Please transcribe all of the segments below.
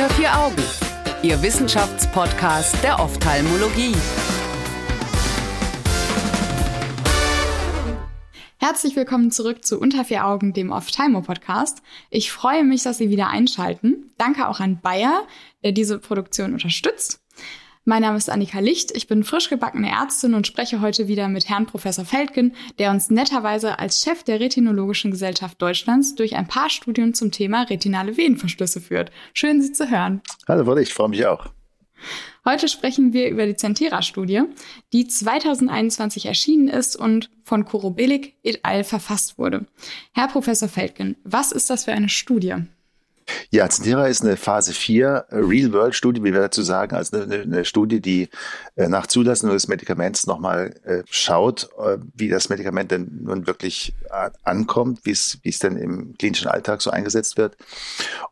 Unter vier Augen, Ihr Wissenschaftspodcast der Ophthalmologie. Herzlich willkommen zurück zu Unter vier Augen, dem Ophthalmo-Podcast. Ich freue mich, dass Sie wieder einschalten. Danke auch an Bayer, der diese Produktion unterstützt. Mein Name ist Annika Licht, ich bin frisch gebackene Ärztin und spreche heute wieder mit Herrn Professor Feldgen, der uns netterweise als Chef der Retinologischen Gesellschaft Deutschlands durch ein paar Studien zum Thema retinale Venenverschlüsse führt. Schön, Sie zu hören. Hallo, Wolle, ich freue mich auch. Heute sprechen wir über die Centera-Studie, die 2021 erschienen ist und von Korobelik et al. verfasst wurde. Herr Professor Feldgen, was ist das für eine Studie? Ja, Zenira ist eine Phase 4 äh, Real-World-Studie, wie wir dazu sagen, also eine, eine Studie, die äh, nach Zulassung des Medikaments nochmal äh, schaut, wie das Medikament denn nun wirklich ankommt, wie es wie es denn im klinischen Alltag so eingesetzt wird.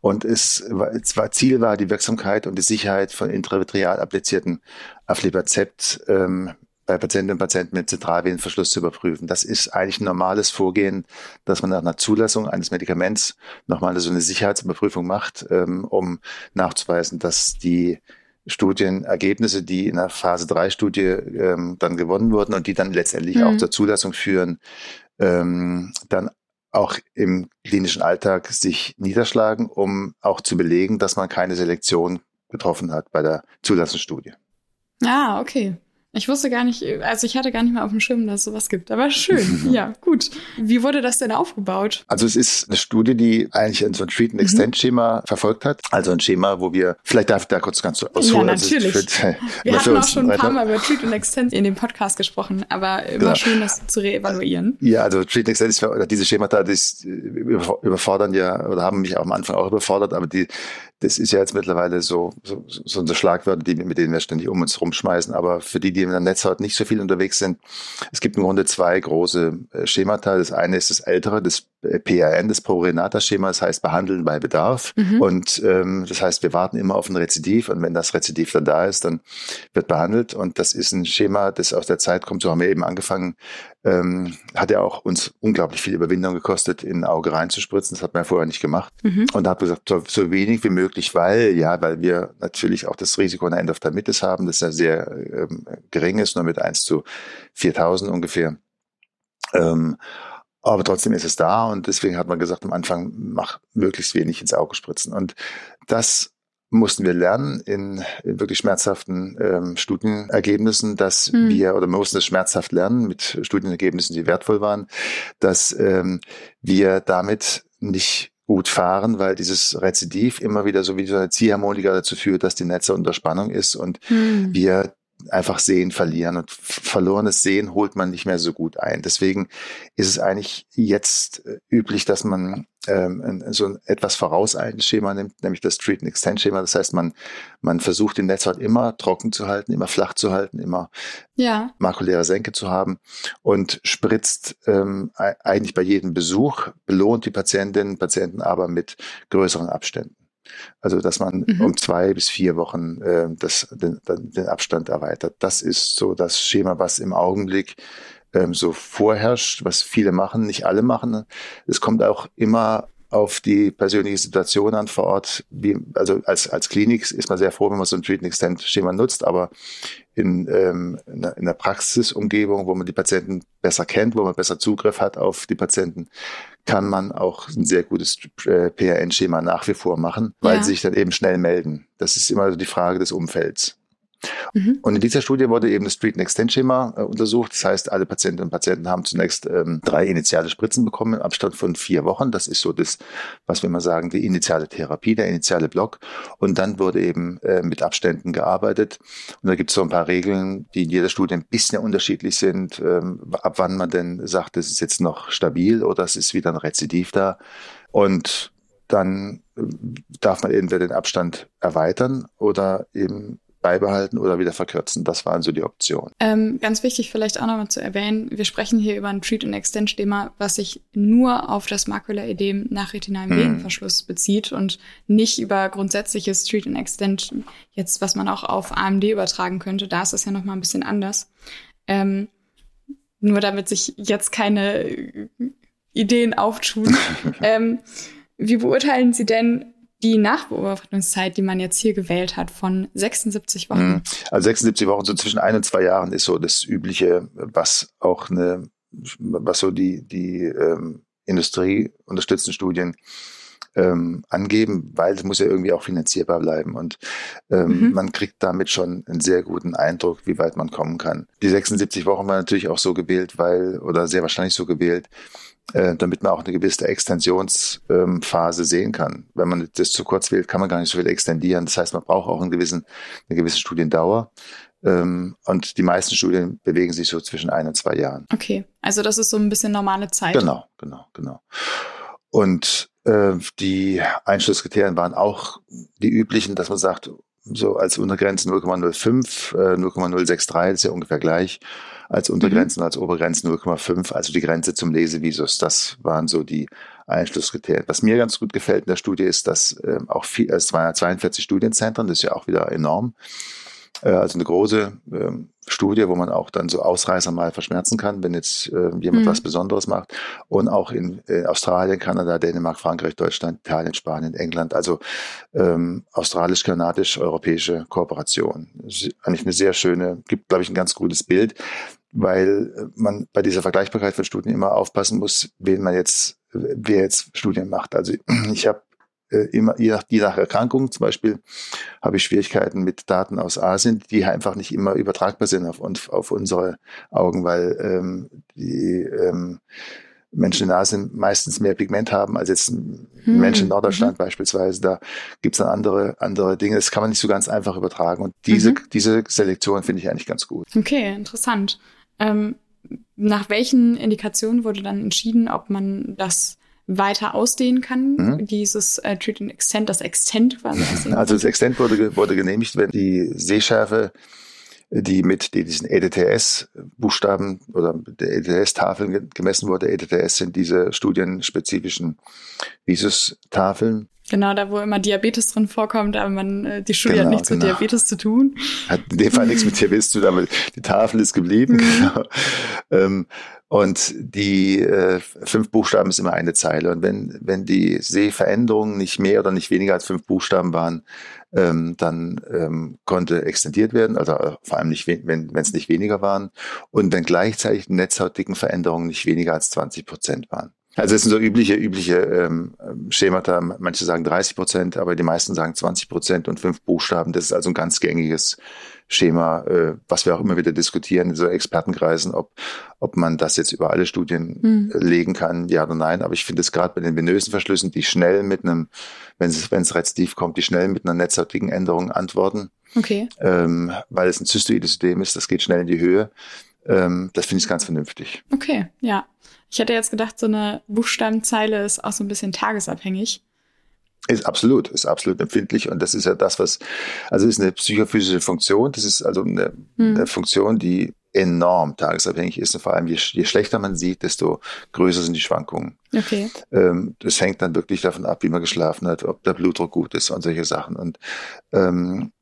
Und es war, es war Ziel war die Wirksamkeit und die Sicherheit von intravitreal applizierten Aflibercept ähm, bei Patientinnen und Patienten mit Zentralvenenverschluss zu überprüfen. Das ist eigentlich ein normales Vorgehen, dass man nach einer Zulassung eines Medikaments nochmal so eine Sicherheitsüberprüfung macht, ähm, um nachzuweisen, dass die Studienergebnisse, die in der Phase 3 Studie ähm, dann gewonnen wurden und die dann letztendlich mhm. auch zur Zulassung führen, ähm, dann auch im klinischen Alltag sich niederschlagen, um auch zu belegen, dass man keine Selektion getroffen hat bei der Zulassungsstudie. Ah, okay. Ich wusste gar nicht, also ich hatte gar nicht mal auf dem Schirm, dass es sowas gibt. Aber schön, ja, gut. Wie wurde das denn aufgebaut? Also es ist eine Studie, die eigentlich so ein Treat and Extend Schema mhm. verfolgt hat. Also ein Schema, wo wir, vielleicht darf ich da kurz ganz ausholen. Ja, also natürlich. Also wir hatten auch schon ein paar Mal über Treat and Extend in dem Podcast gesprochen, aber immer genau. schön, das zu reevaluieren. Ja, also Treat and Extend ist, oder diese Schemata, das überfordern ja, oder haben mich am Anfang auch überfordert, aber die, das ist ja jetzt mittlerweile so, so, so unsere Schlagwörter, die, mit denen wir ständig um uns rumschmeißen. Aber für die, die in der Netzhaut nicht so viel unterwegs sind, es gibt im Grunde zwei große äh, Schemata. Das eine ist das ältere, das PRN, das Pro-Renata-Schema, das heißt behandeln bei Bedarf. Mhm. Und ähm, das heißt, wir warten immer auf ein Rezidiv und wenn das Rezidiv dann da ist, dann wird behandelt. Und das ist ein Schema, das aus der Zeit kommt, so haben wir eben angefangen, ähm, hat ja auch uns unglaublich viel Überwindung gekostet, in ein Auge reinzuspritzen. Das hat man ja vorher nicht gemacht. Mhm. Und da hat man gesagt, so, so, wenig wie möglich, weil, ja, weil wir natürlich auch das Risiko einer Endophthalmitis haben, das ja sehr ähm, gering ist, nur mit 1 zu 4000 ungefähr. Ähm, aber trotzdem ist es da und deswegen hat man gesagt am Anfang, mach möglichst wenig ins Auge spritzen. Und das mussten wir lernen in, in wirklich schmerzhaften ähm, Studienergebnissen, dass mhm. wir, oder wir mussten es schmerzhaft lernen mit Studienergebnissen, die wertvoll waren, dass ähm, wir damit nicht gut fahren, weil dieses Rezidiv immer wieder so wie so eine Ziehharmonika dazu führt, dass die Netze unter Spannung ist und mhm. wir einfach Sehen verlieren und verlorenes Sehen holt man nicht mehr so gut ein. Deswegen ist es eigentlich jetzt äh, üblich, dass man ähm, so ein etwas vorauseilendes Schema nimmt, nämlich das Treat and Extend Schema. Das heißt, man, man versucht den Netzhaut immer trocken zu halten, immer flach zu halten, immer ja. makuläre Senke zu haben und spritzt ähm, eigentlich bei jedem Besuch, belohnt die Patientinnen und Patienten aber mit größeren Abständen. Also dass man mhm. um zwei bis vier Wochen äh, das, den, den Abstand erweitert. Das ist so das Schema, was im Augenblick ähm, so vorherrscht, was viele machen, nicht alle machen. Es kommt auch immer auf die persönliche Situation an vor Ort. Wie, also als, als Klinik ist man sehr froh, wenn man so ein Treat and Extend Schema nutzt, aber in, ähm, in, der, in der Praxisumgebung, wo man die Patienten besser kennt, wo man besser Zugriff hat auf die Patienten, kann man auch ein sehr gutes äh, PRN-Schema nach wie vor machen, weil ja. sie sich dann eben schnell melden. Das ist immer die Frage des Umfelds. Mhm. Und in dieser Studie wurde eben das Street Next Extend Schema äh, untersucht. Das heißt, alle Patientinnen und Patienten haben zunächst ähm, drei initiale Spritzen bekommen im Abstand von vier Wochen. Das ist so das, was wir mal sagen, die initiale Therapie, der initiale Block. Und dann wurde eben äh, mit Abständen gearbeitet. Und da gibt es so ein paar Regeln, die in jeder Studie ein bisschen unterschiedlich sind, ähm, ab wann man denn sagt, es ist jetzt noch stabil oder es ist wieder ein Rezidiv da. Und dann äh, darf man entweder den Abstand erweitern oder eben beibehalten oder wieder verkürzen. Das waren so die Optionen. Ähm, ganz wichtig vielleicht auch nochmal zu erwähnen, wir sprechen hier über ein Treat and Extend Schema, was sich nur auf das Makulaedem nach retinalem hm. Venenverschluss bezieht und nicht über grundsätzliches Treat and Extend jetzt, was man auch auf AMD übertragen könnte. Da ist es ja nochmal ein bisschen anders. Ähm, nur damit sich jetzt keine Ideen auftun. ähm, wie beurteilen Sie denn die Nachbeobachtungszeit, die man jetzt hier gewählt hat, von 76 Wochen? Mhm. Also 76 Wochen, so zwischen ein und zwei Jahren ist so das Übliche, was auch eine, was so die, die ähm, Industrie unterstützten Studien ähm, angeben, weil es muss ja irgendwie auch finanzierbar bleiben und ähm, mhm. man kriegt damit schon einen sehr guten Eindruck, wie weit man kommen kann. Die 76 Wochen waren natürlich auch so gewählt, weil oder sehr wahrscheinlich so gewählt, äh, damit man auch eine gewisse Extensionsphase ähm, sehen kann. Wenn man das zu kurz wählt, kann man gar nicht so viel extendieren. Das heißt, man braucht auch einen gewissen, eine gewisse Studiendauer. Ähm, und die meisten Studien bewegen sich so zwischen ein und zwei Jahren. Okay, also das ist so ein bisschen normale Zeit. Genau, genau, genau. Und äh, die Einschlusskriterien waren auch die üblichen, dass man sagt, so als Untergrenze 0,05, äh, 0,063, ist ja ungefähr gleich, als Untergrenzen mhm. als Obergrenze 0,5, also die Grenze zum Lesevisus. Das waren so die Einschlusskriterien. Was mir ganz gut gefällt in der Studie ist, dass äh, auch viel, es waren ja 42 Studienzentren, das ist ja auch wieder enorm. Äh, also eine große ähm, Studie, wo man auch dann so Ausreißer mal verschmerzen kann, wenn jetzt äh, jemand mhm. was Besonderes macht. Und auch in äh, Australien, Kanada, Dänemark, Frankreich, Deutschland, Italien, Spanien, England. Also ähm, australisch-kanadisch-europäische Kooperation. eigentlich eine sehr schöne, gibt, glaube ich, ein ganz gutes Bild, weil man bei dieser Vergleichbarkeit von Studien immer aufpassen muss, wen man jetzt, wer jetzt Studien macht. Also ich habe äh, immer, je nach, je nach Erkrankung zum Beispiel, habe ich Schwierigkeiten mit Daten aus Asien, die einfach nicht immer übertragbar sind auf, auf unsere Augen, weil ähm, die ähm, Menschen in Asien meistens mehr Pigment haben als jetzt hm. Menschen in Norddeutschland mhm. beispielsweise. Da gibt's dann andere, andere Dinge. Das kann man nicht so ganz einfach übertragen. Und diese, mhm. diese Selektion finde ich eigentlich ganz gut. Okay, interessant. Ähm, nach welchen Indikationen wurde dann entschieden, ob man das weiter ausdehnen kann, mhm. dieses äh, Treat and Extend, das Extend quasi. Also das Extend wurde, wurde genehmigt, wenn die Sehschärfe, die mit diesen EDTS-Buchstaben oder der EDTS-Tafeln gemessen wurde, EDTS sind diese studienspezifischen Visus-Tafeln, Genau, da wo immer Diabetes drin vorkommt, aber man die äh, Studie genau, hat nichts genau. mit Diabetes zu tun. Hat in dem Fall nichts mit Diabetes zu tun, aber die Tafel ist geblieben. Mhm. Genau. Ähm, und die äh, fünf Buchstaben ist immer eine Zeile. Und wenn, wenn die Sehveränderungen nicht mehr oder nicht weniger als fünf Buchstaben waren, ähm, dann ähm, konnte extendiert werden, also äh, vor allem nicht, wenn es nicht weniger waren. Und wenn gleichzeitig die Netzhautdicken Veränderungen nicht weniger als 20 Prozent waren. Also es sind so übliche, übliche ähm, Schemata. Manche sagen 30 Prozent, aber die meisten sagen 20 Prozent und fünf Buchstaben. Das ist also ein ganz gängiges Schema, äh, was wir auch immer wieder diskutieren in so Expertenkreisen, ob, ob man das jetzt über alle Studien mhm. legen kann, ja oder nein. Aber ich finde es gerade bei den venösen Verschlüssen, die schnell mit einem, wenn es, wenn es rezidtiv kommt, die schnell mit einer netzhautigen Änderung antworten. Okay. Ähm, weil es ein zystoides System ist, das geht schnell in die Höhe. Ähm, das finde ich ganz vernünftig. Okay, ja. Ich hätte jetzt gedacht, so eine Buchstabenzeile ist auch so ein bisschen tagesabhängig. Ist absolut, ist absolut empfindlich und das ist ja das, was, also ist eine psychophysische Funktion, das ist also eine, hm. eine Funktion, die enorm tagesabhängig ist und vor allem je, je, schlechter man sieht, desto größer sind die Schwankungen. Okay. Ähm, das hängt dann wirklich davon ab, wie man geschlafen hat, ob der Blutdruck gut ist und solche Sachen und ähm,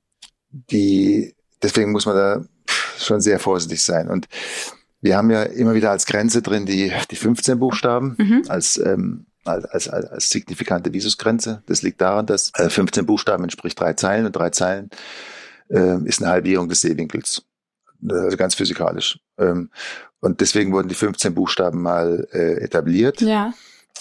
die, deswegen muss man da schon sehr vorsichtig sein und wir haben ja immer wieder als Grenze drin die, die 15 Buchstaben mhm. als, ähm, als, als, als signifikante Visusgrenze. Das liegt daran, dass äh, 15 Buchstaben entspricht drei Zeilen und drei Zeilen äh, ist eine Halbierung des Sehwinkels. Also ganz physikalisch. Ähm, und deswegen wurden die 15 Buchstaben mal äh, etabliert. Ja.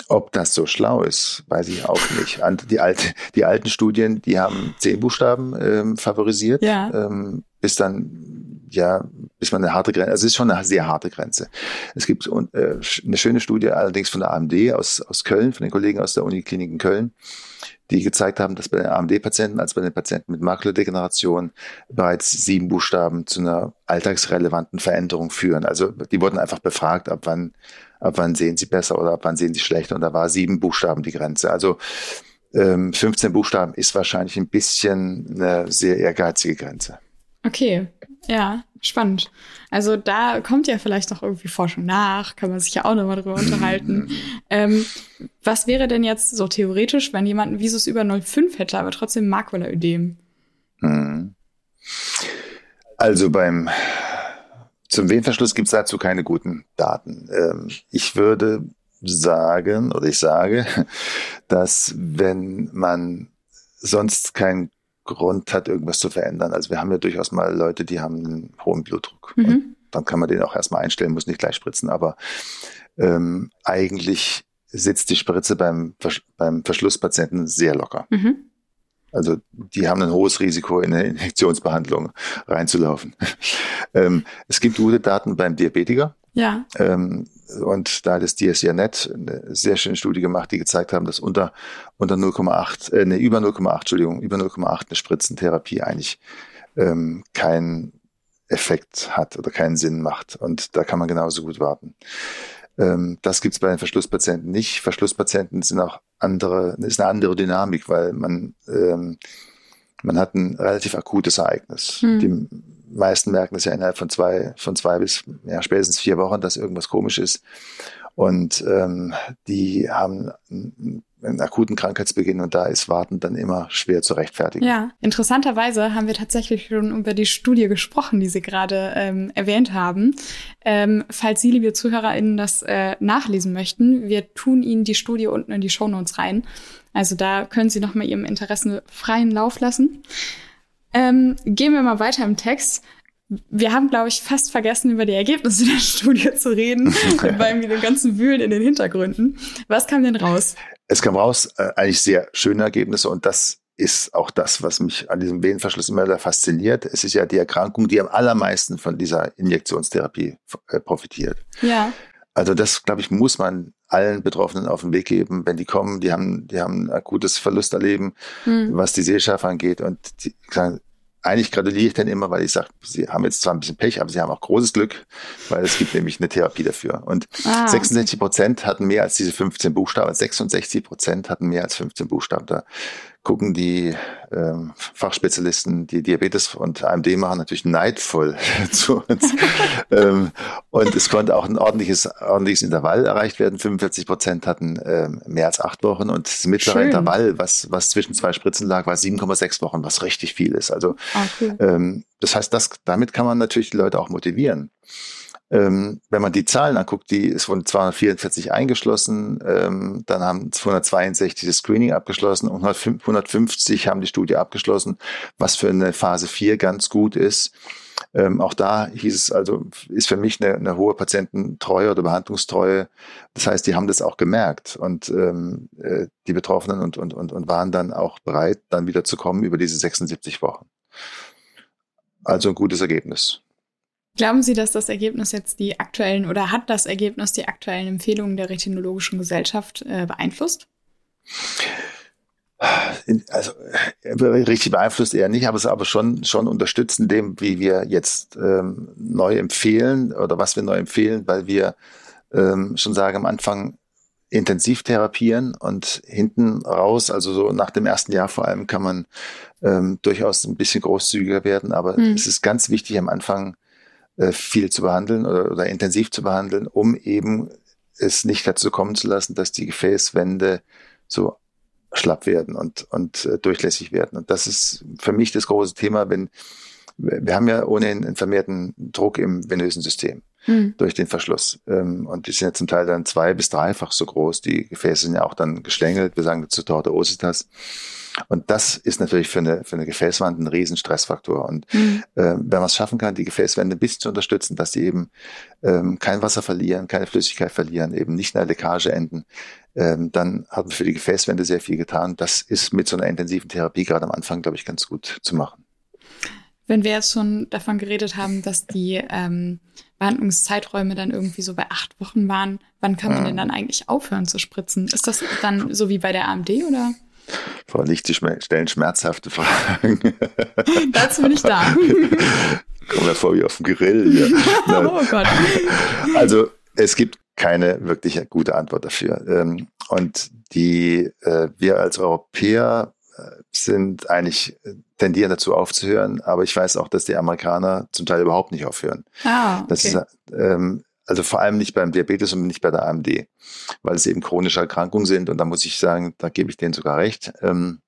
Ob das so schlau ist, weiß ich auch nicht. Die, alte, die alten Studien, die haben zehn Buchstaben ähm, favorisiert, ja. ähm, bis dann, ja, bis man eine harte Grenze, also es ist schon eine sehr harte Grenze. Es gibt äh, eine schöne Studie allerdings von der AMD aus, aus Köln, von den Kollegen aus der Uniklinik in Köln, die gezeigt haben, dass bei den AMD-Patienten als bei den Patienten mit Makuladegeneration bereits sieben Buchstaben zu einer alltagsrelevanten Veränderung führen. Also die wurden einfach befragt, ab wann ab wann sehen sie besser oder ab wann sehen sie schlechter. Und da war sieben Buchstaben die Grenze. Also ähm, 15 Buchstaben ist wahrscheinlich ein bisschen eine sehr ehrgeizige Grenze. Okay, ja, spannend. Also da kommt ja vielleicht noch irgendwie Forschung nach, kann man sich ja auch nochmal drüber unterhalten. ähm, was wäre denn jetzt so theoretisch, wenn jemand ein Visus über 0,5 hätte, aber trotzdem Makulaödem? Hm. Also beim zum Venenverschluss gibt es dazu keine guten Daten. Ähm, ich würde sagen, oder ich sage, dass wenn man sonst keinen Grund hat, irgendwas zu verändern. Also wir haben ja durchaus mal Leute, die haben einen hohen Blutdruck. Mhm. Dann kann man den auch erstmal einstellen, muss nicht gleich spritzen. Aber ähm, eigentlich sitzt die Spritze beim, beim Verschlusspatienten sehr locker. Mhm. Also die haben ein hohes Risiko, in eine Injektionsbehandlung reinzulaufen. ähm, es gibt gute Daten beim Diabetiker. Ja. Ähm, und da hat das DSCR-Net eine sehr schöne Studie gemacht, die gezeigt haben, dass unter, unter 0,8, äh, ne, über 0,8, Entschuldigung, über 0,8 eine Spritzentherapie eigentlich ähm, keinen Effekt hat oder keinen Sinn macht. Und da kann man genauso gut warten. Ähm, das gibt's bei den Verschlusspatienten nicht. Verschlusspatienten sind auch andere, ist eine andere Dynamik, weil man, ähm, man hat ein relativ akutes Ereignis. Hm. Die meisten merken es ja innerhalb von zwei, von zwei bis ja, spätestens vier Wochen, dass irgendwas komisch ist. Und ähm, die haben einen akuten Krankheitsbeginn und da ist Warten dann immer schwer zu rechtfertigen. Ja, interessanterweise haben wir tatsächlich schon über die Studie gesprochen, die Sie gerade ähm, erwähnt haben. Ähm, falls Sie, liebe ZuhörerInnen, das äh, nachlesen möchten, wir tun Ihnen die Studie unten in die Shownotes rein. Also da können Sie nochmal Ihrem Interesse freien Lauf lassen. Ähm, gehen wir mal weiter im Text. Wir haben, glaube ich, fast vergessen, über die Ergebnisse der Studie zu reden, beim dem ganzen Wühlen in den Hintergründen. Was kam denn raus? Es kam raus, äh, eigentlich sehr schöne Ergebnisse und das ist auch das, was mich an diesem Venenverschluss immer wieder fasziniert. Es ist ja die Erkrankung, die am allermeisten von dieser Injektionstherapie äh, profitiert. Ja. Also das, glaube ich, muss man allen Betroffenen auf den Weg geben, wenn die kommen, die haben, die haben ein akutes Verlusterleben, mhm. was die Sehschärfe angeht und die sagen, eigentlich gratuliere ich dann immer, weil ich sage, sie haben jetzt zwar ein bisschen Pech, aber sie haben auch großes Glück, weil es gibt nämlich eine Therapie dafür. Und ah, 66 Prozent hatten mehr als diese 15 Buchstaben, 66 Prozent hatten mehr als 15 Buchstaben. Da gucken die ähm, Fachspezialisten, die Diabetes und AMD machen, natürlich neidvoll zu uns. ähm, und es konnte auch ein ordentliches, ordentliches Intervall erreicht werden. 45 Prozent hatten ähm, mehr als acht Wochen und das mittlere Schön. Intervall, was, was zwischen zwei Spritzen lag, war 7,6 Wochen, was richtig viel ist. Also okay. Ah, ähm, das heißt, das, damit kann man natürlich die Leute auch motivieren. Ähm, wenn man die Zahlen anguckt, die ist von 244 eingeschlossen, ähm, dann haben 262 das Screening abgeschlossen und 150 haben die Studie abgeschlossen, was für eine Phase 4 ganz gut ist. Ähm, auch da hieß es also, ist für mich eine, eine, hohe Patiententreue oder Behandlungstreue. Das heißt, die haben das auch gemerkt und ähm, äh, die Betroffenen und, und, und, und waren dann auch bereit, dann wieder zu kommen über diese 76 Wochen. Also ein gutes Ergebnis. Glauben Sie, dass das Ergebnis jetzt die aktuellen oder hat das Ergebnis die aktuellen Empfehlungen der Retinologischen Gesellschaft äh, beeinflusst? Also äh, richtig beeinflusst eher nicht, aber es aber schon schon unterstützen dem, wie wir jetzt ähm, neu empfehlen oder was wir neu empfehlen, weil wir ähm, schon sagen am Anfang intensiv therapieren und hinten raus, also so nach dem ersten Jahr vor allem, kann man ähm, durchaus ein bisschen großzügiger werden, aber mhm. es ist ganz wichtig am Anfang viel zu behandeln oder, oder intensiv zu behandeln, um eben es nicht dazu kommen zu lassen, dass die Gefäßwände so schlapp werden und, und äh, durchlässig werden. Und das ist für mich das große Thema, wenn wir haben ja ohnehin einen vermehrten Druck im venösen System mhm. durch den Verschluss. Ähm, und die sind ja zum Teil dann zwei bis dreifach so groß. Die Gefäße sind ja auch dann geschlängelt. Wir sagen dazu Tortuositas. Und das ist natürlich für eine, für eine Gefäßwand ein riesen Stressfaktor. Und mhm. äh, wenn man es schaffen kann, die Gefäßwände bis zu unterstützen, dass sie eben ähm, kein Wasser verlieren, keine Flüssigkeit verlieren, eben nicht in der Leckage enden, ähm, dann hat man für die Gefäßwände sehr viel getan. Das ist mit so einer intensiven Therapie gerade am Anfang, glaube ich, ganz gut zu machen. Wenn wir jetzt schon davon geredet haben, dass die ähm, Behandlungszeiträume dann irgendwie so bei acht Wochen waren, wann kann man mhm. denn dann eigentlich aufhören zu spritzen? Ist das dann so wie bei der AMD oder? Frau Licht, Sie stellen schmerzhafte Fragen. Dazu bin ich da. Kommen wir vor wie auf dem Grill. Ja. oh Gott. Also es gibt keine wirklich gute Antwort dafür. Ähm, und die äh, wir als Europäer äh, sind eigentlich äh, tendieren dazu aufzuhören, aber ich weiß auch, dass die Amerikaner zum Teil überhaupt nicht aufhören. Ah, okay. Das ist, ähm, also vor allem nicht beim Diabetes und nicht bei der AMD, weil es eben chronische Erkrankungen sind. Und da muss ich sagen, da gebe ich denen sogar recht, ähm,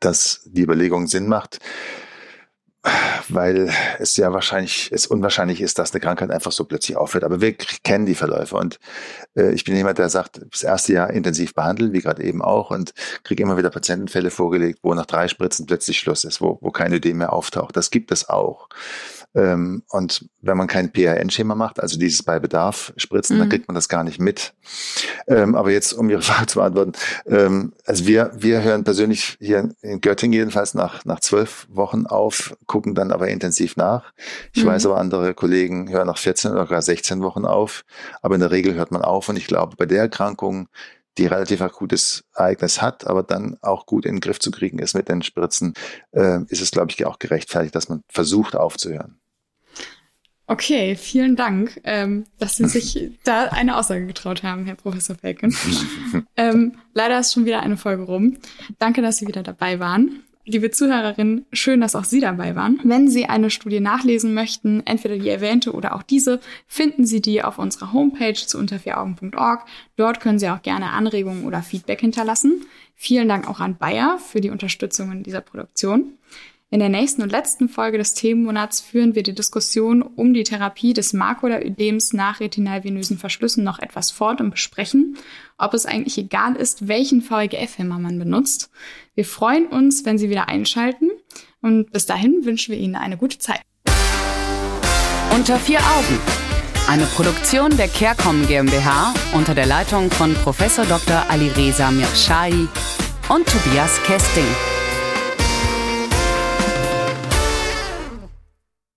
dass die Überlegung Sinn macht. Weil es ja wahrscheinlich, es unwahrscheinlich ist, dass eine Krankheit einfach so plötzlich aufhört. Aber wir kennen die Verläufe und äh, ich bin jemand, der sagt, das erste Jahr intensiv behandeln, wie gerade eben auch, und kriege immer wieder Patientenfälle vorgelegt, wo nach drei Spritzen plötzlich Schluss ist, wo, wo keine Idee mehr auftaucht. Das gibt es auch. Ähm, und wenn man kein PAN-Schema macht, also dieses bei Bedarf spritzen, mhm. dann kriegt man das gar nicht mit. Ähm, aber jetzt, um Ihre Frage zu beantworten, ähm, also wir, wir hören persönlich hier in Göttingen jedenfalls nach, nach zwölf Wochen auf, gucken dann aber intensiv nach. Ich mhm. weiß aber, andere Kollegen hören nach 14 oder gar 16 Wochen auf. Aber in der Regel hört man auf. Und ich glaube, bei der Erkrankung, die relativ akutes Ereignis hat, aber dann auch gut in den Griff zu kriegen ist mit den Spritzen, äh, ist es, glaube ich, auch gerechtfertigt, dass man versucht aufzuhören. Okay, vielen Dank, ähm, dass Sie sich da eine Aussage getraut haben, Herr Professor Falken. ähm, leider ist schon wieder eine Folge rum. Danke, dass Sie wieder dabei waren. Liebe Zuhörerinnen, schön, dass auch Sie dabei waren. Wenn Sie eine Studie nachlesen möchten, entweder die erwähnte oder auch diese, finden Sie die auf unserer Homepage zu untervieraugen.org. Dort können Sie auch gerne Anregungen oder Feedback hinterlassen. Vielen Dank auch an Bayer für die Unterstützung in dieser Produktion. In der nächsten und letzten Folge des Themenmonats führen wir die Diskussion um die Therapie des Makulaödems nach retinalvenösen Verschlüssen noch etwas fort und besprechen, ob es eigentlich egal ist, welchen VEGF-Hämmer man benutzt. Wir freuen uns, wenn Sie wieder einschalten und bis dahin wünschen wir Ihnen eine gute Zeit. Unter vier Augen. Eine Produktion der CareCom GmbH unter der Leitung von Prof. Dr. Alireza Mirshahi und Tobias Kesting.